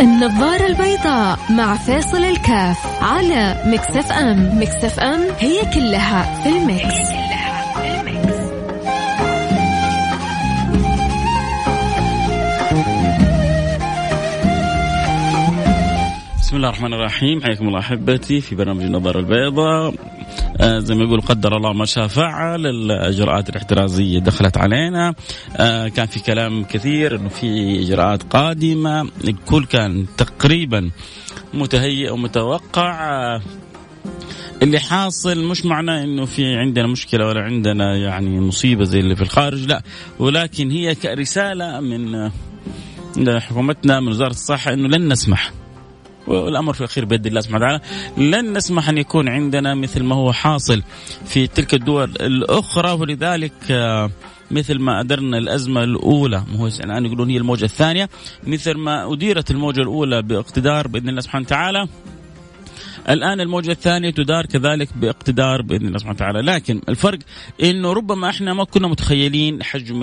النظارة البيضاء مع فاصل الكاف على مكس اف ام مكس اف ام هي كلها في المكس, هي كلها في. بسم الله الرحمن الرحيم. حياكم الله أحبتي في برنامج النظارة البيضاء. زي ما يقول قدر الله ما شاء فعل. الإجراءات الاحترازية دخلت علينا. آه كان في كلام كثير إنه في إجراءات قادمة. الكل كان تقريبا متهيئ ومتوقع. آه اللي حاصل مش معناه إنه في عندنا مشكلة ولا عندنا يعني مصيبة زي اللي في الخارج لا. ولكن هي كرسالة من حكومتنا من وزارة الصحة إنه لن نسمح والأمر في الاخير بيد الله سبحانه وتعالى. لن نسمح أن يكون عندنا مثل ما هو حاصل في تلك الدول الأخرى ولذلك آه، مثل ما أدرنا الأزمة الأولى هو الآن يقولون هي الموجة الثانية مثل ما أديرت الموجة الأولى باقتدار بإذن الله سبحانه وتعالى الآن الموجة الثانية تدار كذلك باقتدار بإذن الله سبحانه وتعالى. لكن الفرق أنه ربما إحنا ما كنا متخيلين حجم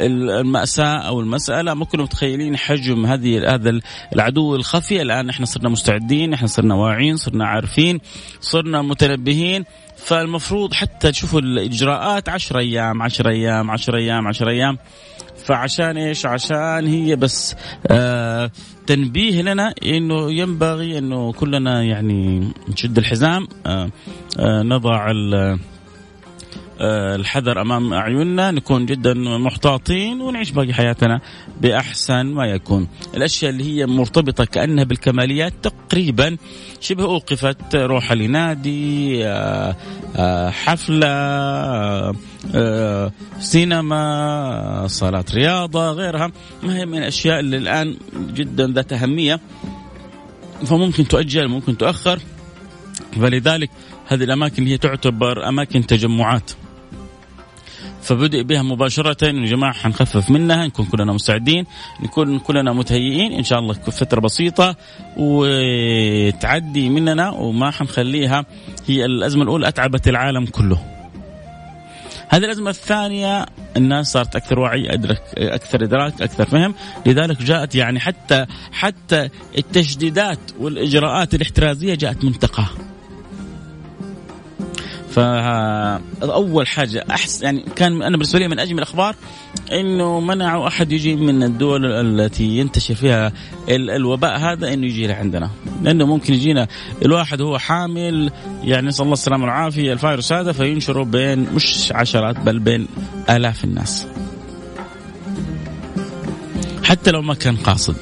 المأساة أو المسألة ما كنا متخيلين حجم هذه هذا العدو الخفي. الآن إحنا صرنا مستعدين إحنا صرنا واعيين صرنا عارفين صرنا متنبهين. فالمفروض حتى تشوفوا الإجراءات 10 أيام 10 أيام 10 أيام 10 أيام. فعشان إيش؟ عشان هي بس آه تنبيه لنا إنه ينبغي إنه كلنا يعني نشد الحزام آه آه نضع الحذر أمام أعيننا نكون جدا محتاطين ونعيش باقي حياتنا بأحسن ما يكون. الأشياء اللي هي مرتبطة كأنها بالكماليات تقريبا شبه أوقفت روح لنادي آه، آه، حفلة سينما صالات رياضة غيرها. ما هي من الأشياء اللي الآن جدا ذات أهمية فممكن تؤجل ممكن تؤخر. فلذلك هذه الأماكن اللي هي تعتبر أماكن تجمعات. فبدأ بها مباشرة يا جماعة حنخفف منها نكون كلنا مستعدين نكون كلنا متهيئين. إن شاء الله فترة بسيطة وتعدي مننا وما حنخليها هي الأزمة الأولى أتعبت العالم كله. هذه الأزمة الثانية الناس صارت أكثر وعي أدرك أكثر إدراك أكثر فهم. لذلك جاءت يعني حتى حتى التشديدات والإجراءات الاحترازية جاءت منتقاة. فاول حاجة أحس يعني كان أنا بالنسبة لي من أجمل الأخبار إنه منعوا أحد يجي من الدول التي ينتشر فيها الوباء هذا إنه يجي لعندنا. لأنه ممكن يجينا الواحد وهو حامل يعني نسأل الله السلامة والعافية الفيروس هذا فينشره بين مش عشرات بل بين آلاف الناس. حتى لو ما كان قاصد.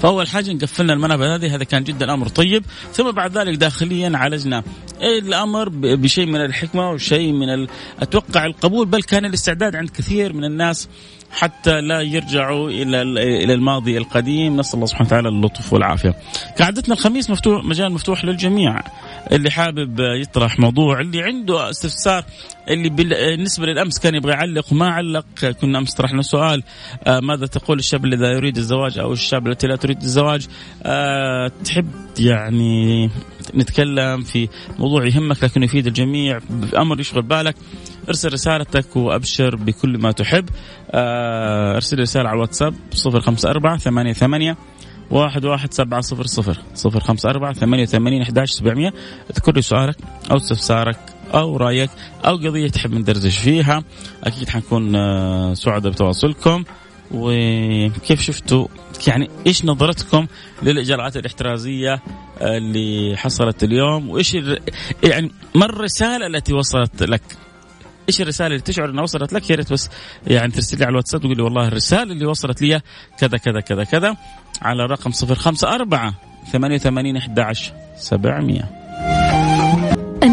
فاول حاجة قفلنا المنابر هذه هذا كان جدا أمر طيب ثم بعد ذلك داخليا عالجنا الأمر؟ بشيء من الحكمة وشيء من ال... أتوقع القبول بل كان الاستعداد عند كثير من الناس حتى لا يرجعوا إلى إلى الماضي القديم. نسأل الله سبحانه وتعالى اللطف والعافية. كعادتنا الخميس مفتوح مجال مفتوح للجميع. اللي حابب يطرح موضوع اللي عنده استفسار اللي بالنسبة للأمس كان يبغى يعلق وما علق كنا أمس طرحنا سؤال آه ماذا تقول الشاب الذي يريد الزواج أو الشاب التي لا تريد الزواج آه تحب يعني نتكلم في موضوع يهمك لكن يفيد الجميع بامر يشغل بالك ارسل رسالتك وأبشر بكل ما تحب آه، ارسل رسالة على الواتساب 054 88 واحد واحد سبعة صفر صفر صفر خمسة أربعة ثمانية وثمانين أحداش سبعمية اذكر لي سؤالك أو استفسارك أو رأيك أو قضية تحب ندردش فيها أكيد حنكون آه، سعداء بتواصلكم. وكيف شفتوا؟ يعني إيش نظرتكم للإجراءات الاحترازية آه، اللي حصلت اليوم؟ وإيش يعني ما الرسالة التي وصلت لك؟ إيش الرسالة اللي تشعر إنها وصلت لك؟ يا ريت بس يعني ترسل لي على الواتساب تقول لي والله الرسالة اللي وصلت لي كذا كذا كذا كذا على رقم 054 88 11 700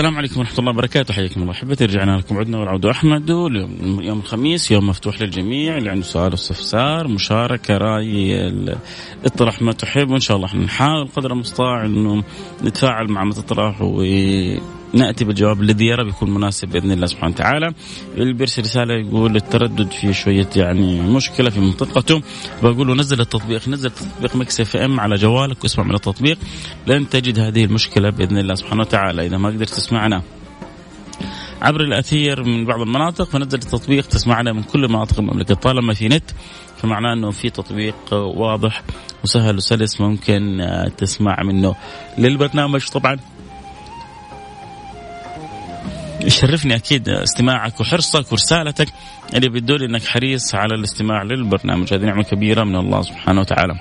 السلام عليكم ورحمة الله وبركاته. حياكم الله أحبتي. رجعنا لكم عدنا والعود أحمد. يوم الخميس يوم مفتوح للجميع. اللي عنده سؤال استفسار مشاركة رأي اطرح ما تحب. وإن شاء الله نحاول قدر المستطاع إنه نتفاعل مع ما تطرح ونأتي بالجواب الذي يرى بيكون مناسب بإذن الله سبحانه وتعالى. اللي بيرسل رسالة يقول التردد في شوية يعني مشكلة في منطقته. بقول له نزل التطبيق نزل تطبيق مكس إف إم على جوالك واسمع من التطبيق. لن تجد هذه المشكلة بإذن الله سبحانه وتعالى. إذا ما قدرت تسمعنا عبر الأثير من بعض المناطق فنزل التطبيق تسمعنا من كل مناطق المملكة. طالما في نت فمعناه إنه في تطبيق واضح وسهل وسلس ممكن تسمع منه. للبرنامج طبعا يشرفني أكيد استماعك وحرصك ورسالتك. اللي بتدل إنك حريص على الاستماع للبرنامج. هذه نعمة كبيرة من الله سبحانه وتعالى.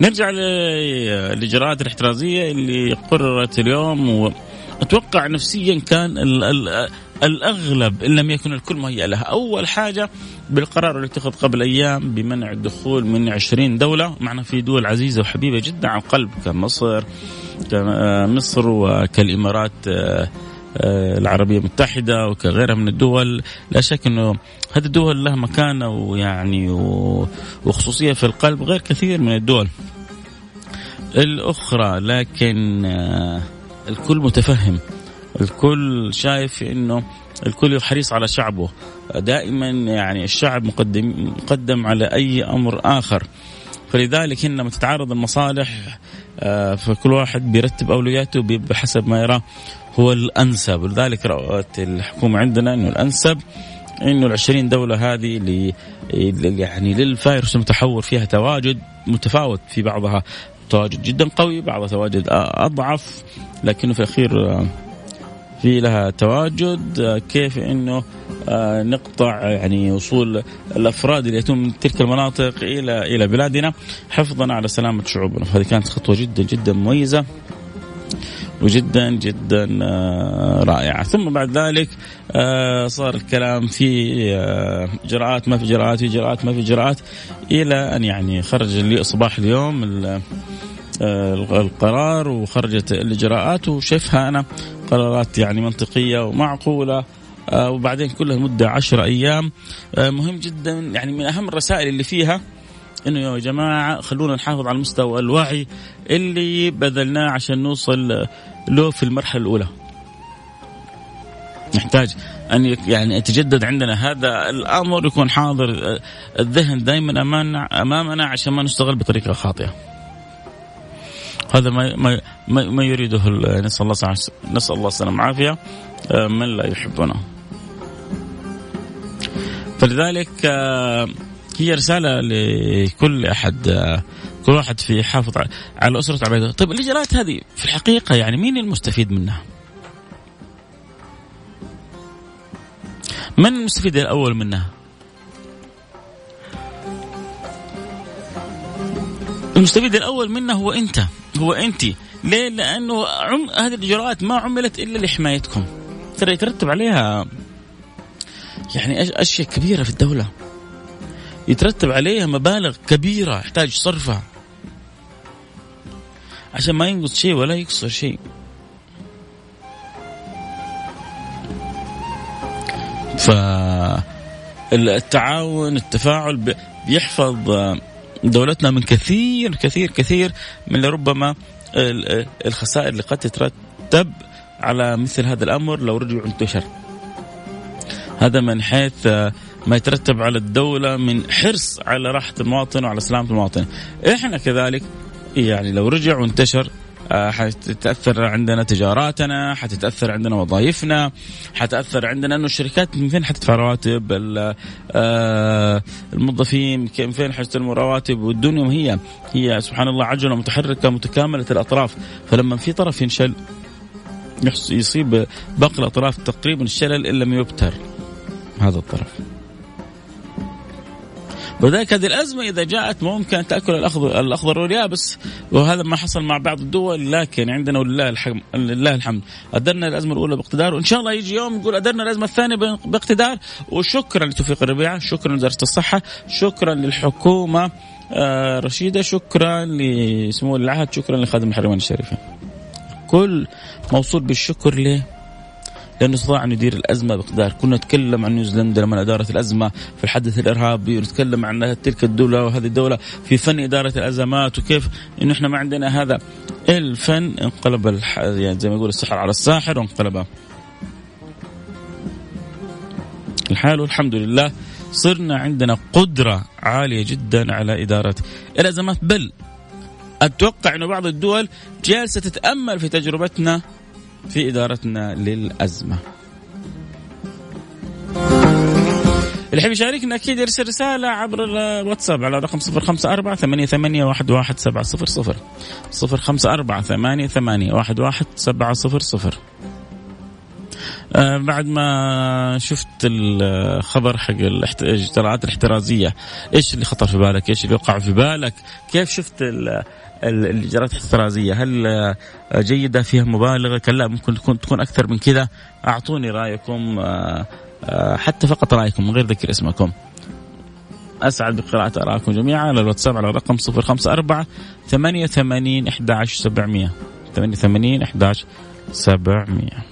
نرجع للاجراءات الاحترازية اللي قررت اليوم وأتوقع نفسيا كان ال ال الأغلب إن لم يكن الكل مهيأ لها، أول حاجة بالقرار اللي اتخذ قبل أيام بمنع الدخول من 20 دولة، معنا في دول عزيزة وحبيبة جدا على القلب كمصر كمصر وكالإمارات العربية المتحدة وكغيرها من الدول. لا شك أنه هذه الدول لها مكانة ويعني وخصوصية في القلب غير كثير من الدول الأخرى لكن الكل متفهم. الكل شايف أنه الكل حريص على شعبه. دائما يعني الشعب مقدم مقدم على أي أمر آخر. فلذلك لما تتعارض المصالح فكل واحد بيرتب أولوياته بحسب ما يراه. هو الأنسب. ولذلك رأت الحكومة عندنا إنه الأنسب إنه ال دولة هذه اللي يعني للفيروس المتحور فيها تواجد متفاوت في بعضها. تواجد جدا قوي بعضها تواجد أضعف. لكنه في الأخير في لها تواجد. كيف إنه نقطع يعني وصول الأفراد اللي يأتون من تلك المناطق إلى إلى بلادنا. حفظا على سلامة شعوبنا. فهذه كانت خطوة جدا جدا مميزة. وجدا جدا رائعة. ثم بعد ذلك صار الكلام في إجراءات ما في إجراءات في إجراءات ما في إجراءات إلى أن يعني خرج صباح اليوم القرار وخرجت الإجراءات وشايفها أنا قرارات يعني منطقية ومعقولة وبعدين كلها مدة عشرة أيام. مهم جدا يعني من أهم الرسائل اللي فيها إنه يا جماعة خلونا نحافظ على مستوى الوعي اللي بذلناه عشان نوصل له في المرحلة الأولى. نحتاج أن يعني يتجدد عندنا هذا الأمر يكون حاضر الذهن دائما امامنا أمامنا عشان ما نشتغل بطريقة خاطئة. هذا ما ما ما يريده نسأل الله نسأل الله السلامة والعافية من لا يحبنا. فلذلك هي رسالة لكل أحد كل واحد في يحافظ على أسرة عبيدة. طيب الإجراءات هذه في الحقيقة يعني مين المستفيد منها؟ من المستفيد الأول منها؟ المستفيد الأول منها هو أنت. هو أنت. ليه؟ لأنه عم هذه الإجراءات ما عملت إلا لحمايتكم. ترى يترتب عليها يعني أشياء كبيرة في الدولة. يترتب عليها مبالغ كبيرة يحتاج صرفها. عشان ما ينقص شيء ولا يكسر شيء. فالتعاون التفاعل بيحفظ دولتنا من كثير كثير كثير من لربما الخسائر اللي قد تترتب على مثل هذا الأمر لو رجعوا انتشر. هذا من حيث ما يترتب على الدولة من حرص على راحة المواطن وعلى سلامة المواطن. إحنا كذلك يعني لو رجع وانتشر حتتأثر عندنا تجاراتنا حتتأثر عندنا وظائفنا حتاثر عندنا إنه الشركات من فين حتدفع رواتب الموظفين من فين حتستلموا رواتب والدنيا هي هي سبحان الله عجلة متحركة متكاملة الأطراف. فلما في طرف ينشل يصيب باقي الأطراف تقريبا الشلل إن لم يبتر. هذا الطرف. وذلك هذه الأزمة إذا جاءت ممكن تأكل الأخضر, الأخضر واليابس. وهذا ما حصل مع بعض الدول لكن عندنا ولله الحمد لله الحمد. أدرنا الأزمة الأولى باقتدار وإن شاء الله يجي يوم يقول أدرنا الأزمة الثانية باقتدار. وشكرا لتوفيق الربيع شكرا لوزارة الصحة شكرا للحكومة آه رشيدة شكرا لسمو العهد شكرا لخادم الحرمين الشريفين الكل موصول بالشكر ليه؟ لأنه استطاع أن يدير الأزمة بقدار، كنا نتكلم عن نيوزيلندا لما أدارت الأزمة في الحدث الإرهابي ونتكلم عن تلك الدولة وهذه الدولة في فن إدارة الأزمات وكيف انه إحنا ما عندنا هذا الفن. انقلب الح... يعني زي ما يقول السحر على الساحر وانقلب. الحال والحمد لله صرنا عندنا قدرة عالية جدا على إدارة الأزمات. بل أتوقع أن بعض الدول جالسة تتأمل في تجربتنا في إدارتنا للأزمة. اللي حبي يشاركنا أكيد يرسل رسالة عبر الواتساب على رقم 054 88 11700 054 88 11700 بعد ما شفت الخبر حق الاجراءات الاحترازية إيش اللي خطر في بالك؟ إيش اللي وقع في بالك؟ كيف شفت الإجراءات الاحترازية؟ هل جيدة فيها مبالغة؟ كان لا ممكن تكون تكون أكثر من كذا. أعطوني رأيكم آه، آه، حتى فقط رأيكم من غير ذكر اسمكم. أسعد بقراءة ارائكم جميعا على الواتساب على الرقم 054 88 11 700 88 11 700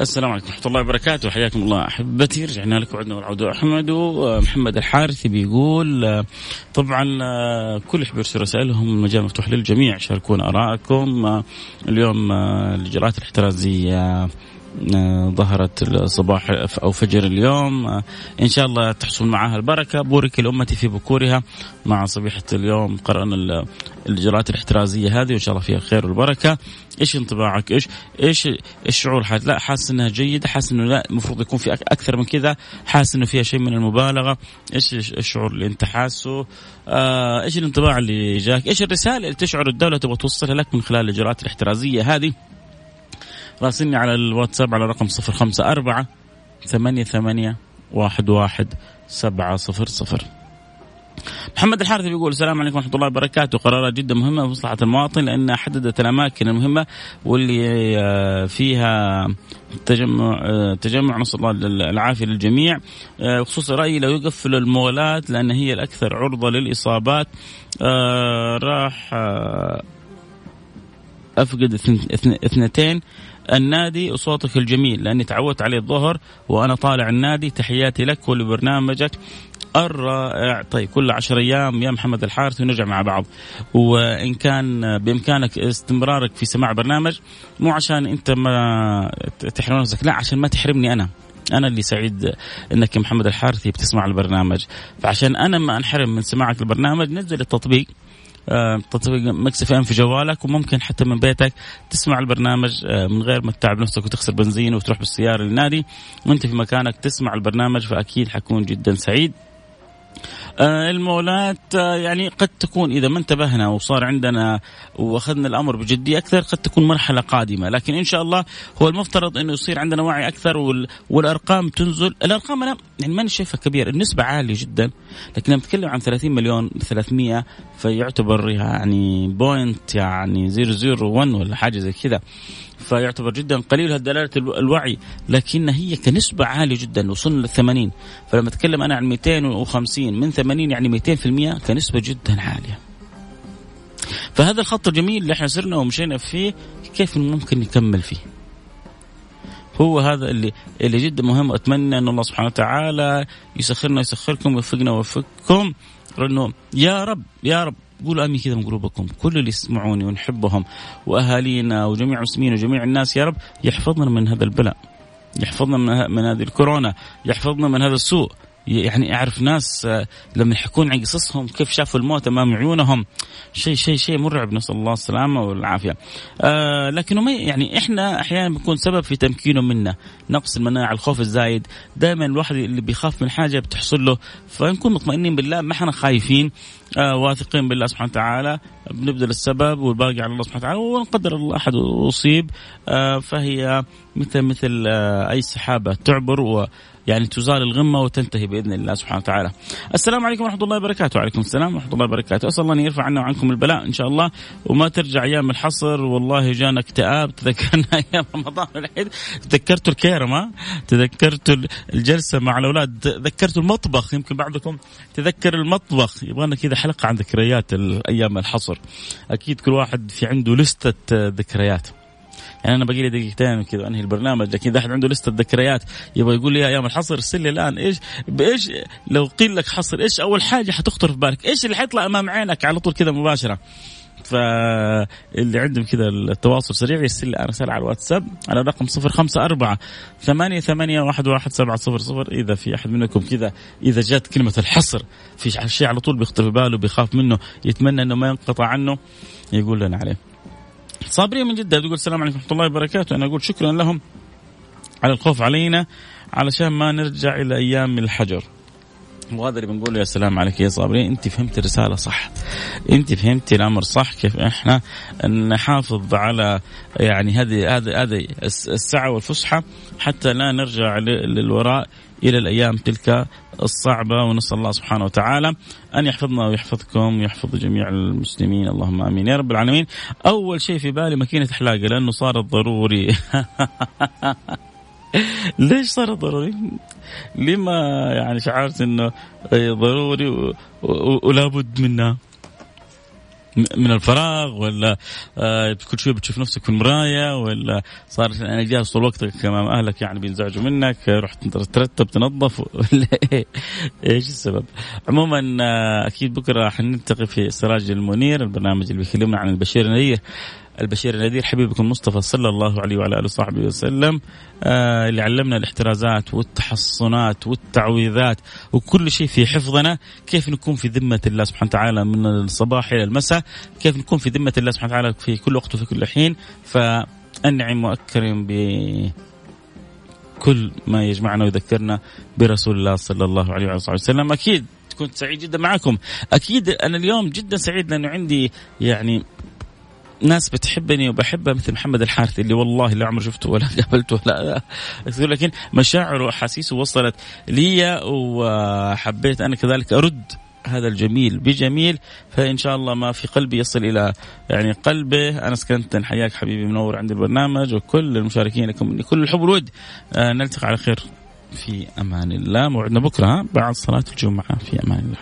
السلام عليكم ورحمة الله وبركاته. حياكم الله أحبتي. رجعنا لكم. عدنا والعودة. أحمد ومحمد الحارثي بيقول طبعا كل يحب يرسل رسائلهم المجال مفتوح للجميع. شاركونا آرائكم. اليوم الإجراءات الاحترازية. ظهرت صباح أو فجر اليوم. إن شاء الله تحصل معها البركة. بورك لأمتي في بكورها مع صبيحة اليوم قرأنا الإجراءات الاحترازية هذه وإن شاء الله فيها الخير والبركة. إيش انطباعك؟ إيش إيش الشعور حاس لا حاسس إنها جيدة حاسس إنه لا المفروض يكون في أكثر من كذا. حاسس إنه فيها شيء من المبالغة. إيش الشعور اللي أنت حاسه؟ آه إيش الانطباع اللي جاك؟ إيش الرسالة اللي تشعر الدولة تبغى توصلها لك من خلال الإجراءات الاحترازية هذه؟ راسلني على الواتساب على رقم صفر خمسة أربعة ثمانية ثمانية واحد واحد سبعة صفر صفر. محمد الحارث بيقول السلام عليكم ورحمة الله وبركاته. قرارات جدا مهمة لمصلحه المواطن لانها حددت الأماكن المهمة واللي آه، فيها تجمع آه، تجمع نسأل الله العافية للجميع. آه، خصوصا رأيي لو يقفل المولات لأن هي الأكثر عرضة للإصابات. راح أفقد اثنتين. النادي وصوتك الجميل لأني تعودت عليه الظهر وأنا طالع النادي. تحياتي لك ولبرنامجك الرائع. طيب كل عشر أيام يا محمد الحارث ونرجع مع بعض. وإن كان بإمكانك استمرارك في سماع برنامج مو عشان أنت ما تحرم نفسك لا عشان ما تحرمني أنا. أنا اللي سعيد إنك محمد الحارثي بتسمع البرنامج. فعشان أنا ما أنحرم من سماعك البرنامج نزل التطبيق. تطبيق مكس اف ام في جوالك وممكن حتى من بيتك تسمع البرنامج آه، من غير ما تتعب نفسك وتخسر بنزين وتروح بالسيارة للنادي وانت في مكانك تسمع البرنامج فأكيد حكون جدا سعيد. آه، المولات آه، يعني قد تكون إذا ما انتبهنا وصار عندنا وأخذنا الأمر بجدية أكثر قد تكون مرحلة قادمة. لكن إن شاء الله هو المفترض إنه يصير عندنا وعي أكثر والأرقام تنزل. الأرقام أنا يعني ماني شايفها كبيرة النسبة عالية جدا لكن لما نتكلم عن 30 مليون 300 فيعتبر يعني بوينت يعني 001 ولا حاجة زي كذا. فيعتبر جدا قليل هالدلالة الوعي لكن هي كنسبة عالية جدا وصلنا لل 80 فلما أتكلم أنا عن 250 من 80 يعني 200% كنسبة جدا عالية. فهذا الخط الجميل اللي إحنا صرنا ومشينا فيه كيف ممكن نكمل فيه؟ هو هذا اللي اللي جدا مهم. واتمنى أن الله سبحانه وتعالى يسخرنا ويسخركم ويوفقنا ويوفقكم. انه يا رب يا رب. قولوا آمين كذا من قلوبكم. كل اللي يسمعوني ونحبهم وأهالينا وجميع المسلمين وجميع الناس يا رب يحفظنا من هذا البلاء يحفظنا من, من هذه الكورونا يحفظنا من هذا السوء. يعني أعرف ناس آه، لما يحكون عن قصصهم كيف شافوا الموت أمام عيونهم شيء شيء شيء مرعب نسأل الله السلامة والعافية. آه لكنه ما يعني إحنا أحيانا بنكون سبب في تمكينه منا، نقص المناعه، الخوف الزايد، دائما الواحد اللي بيخاف من حاجة بتحصل له فنكون مطمئنين بالله ما إحنا خايفين آه واثقين بالله سبحانه وتعالى. بنبذل السبب والباقي على الله سبحانه وتعالى ونقدر الله أحد أصيب. آه فهي مثل مثل آه أي سحابة تعبر و يعني تزال الغمة وتنتهي بإذن الله سبحانه وتعالى. السلام عليكم ورحمة الله وبركاته. وعليكم السلام ورحمة الله وبركاته. أسأل الله أن يرفع عنا وعنكم البلاء إن شاء الله. وما ترجع أيام الحصر. والله جانا اكتئاب تذكرنا أيام رمضان العيد. تذكرتوا الكيرمة تذكرتوا الجلسة مع الأولاد. تذكرتوا المطبخ. يمكن بعضكم تذكر المطبخ. يبغانا كذا حلقة عن ذكريات أيام الحصر. أكيد كل واحد في عنده لستة ذكريات. يعني أنا باقي لي دقيقتين كذا انهي البرنامج لكن إذا أحد عنده لستة ذكريات يبغى يقول لي أيام الحصر ارسل لي الآن إيش؟ بإيش؟ لو قيل لك حصر إيش أول حاجة حتخطر في بالك؟ إيش اللي حيطلع أمام عينك؟ على طول كذا مباشرة. فاللي عندهم كذا التواصل سريع يرسل لي رسالة على الواتساب. على رقم صفر خمسة أربعة ثمانية ثمانية واحد واحد سبعة صفر صفر. إذا في أحد منكم كذا إذا جات كلمة الحصر في شيء على طول بيخطر في باله بيخاف منه يتمنى أنه ما ينقطع عنه يقول لنا عليه. صابرين من جدة تقول السلام عليكم ورحمة الله وبركاته. أنا أقول شكرا لهم على الخوف علينا علشان ما نرجع إلى أيام الحجر. وهذا اللي بنقول يا سلام عليك يا صابرين أنت فهمت الرسالة صح أنت فهمتي الأمر صح كيف إحنا نحافظ على يعني هذه هذه هذه السعة والفسحة حتى لا نرجع للوراء إلى الأيام تلك الصعبة ونسأل الله سبحانه وتعالى أن يحفظنا ويحفظكم ويحفظ جميع المسلمين اللهم آمين يا رب العالمين. أول شيء في بالي ماكينة حلاقة لأنه صارت ضروري. ليش صارت ضروري؟ لما يعني شعرت إنه ضروري ولابد منها؟ من الفراغ ولا آه كل شوية بتشوف نفسك في المراية ولا صار أنا جالس طول وقتك أمام أهلك يعني بينزعجوا منك رحت ترتب تنظف ولا إيش السبب؟ عموما آه أكيد بكرة حنلتقي في سراج المنير البرنامج اللي بيكلمنا عن البشير النذير البشير النذير حبيبكم المصطفى صلى الله عليه وعلى آله وصحبه وسلم آه اللي علمنا الاحترازات والتحصنات والتعويذات وكل شيء في حفظنا. كيف نكون في ذمة الله سبحانه وتعالى من الصباح إلى المساء؟ كيف نكون في ذمة الله سبحانه وتعالى في كل وقت وفي كل حين؟ فأنعم وأكرم ب كل ما يجمعنا ويذكرنا برسول الله صلى الله عليه وعلى وسلم. أكيد كنت سعيد جدا معكم أكيد أنا اليوم جدا سعيد لأنه عندي يعني ناس بتحبني وبحبها مثل محمد الحارثي اللي والله لا عمري شفته ولا قابلته ولا لكن مشاعره وأحاسيسه وصلت لي وحبيت أنا كذلك أرد هذا الجميل بجميل فإن شاء الله ما في قلبي يصل إلى يعني قلبه. أنا سكنت حياك حبيبي منور عند البرنامج وكل المشاركين لكم كل الحب والود آه نلتقي على خير في أمان الله. موعدنا بكرة بعد صلاة الجمعة. في أمان الله.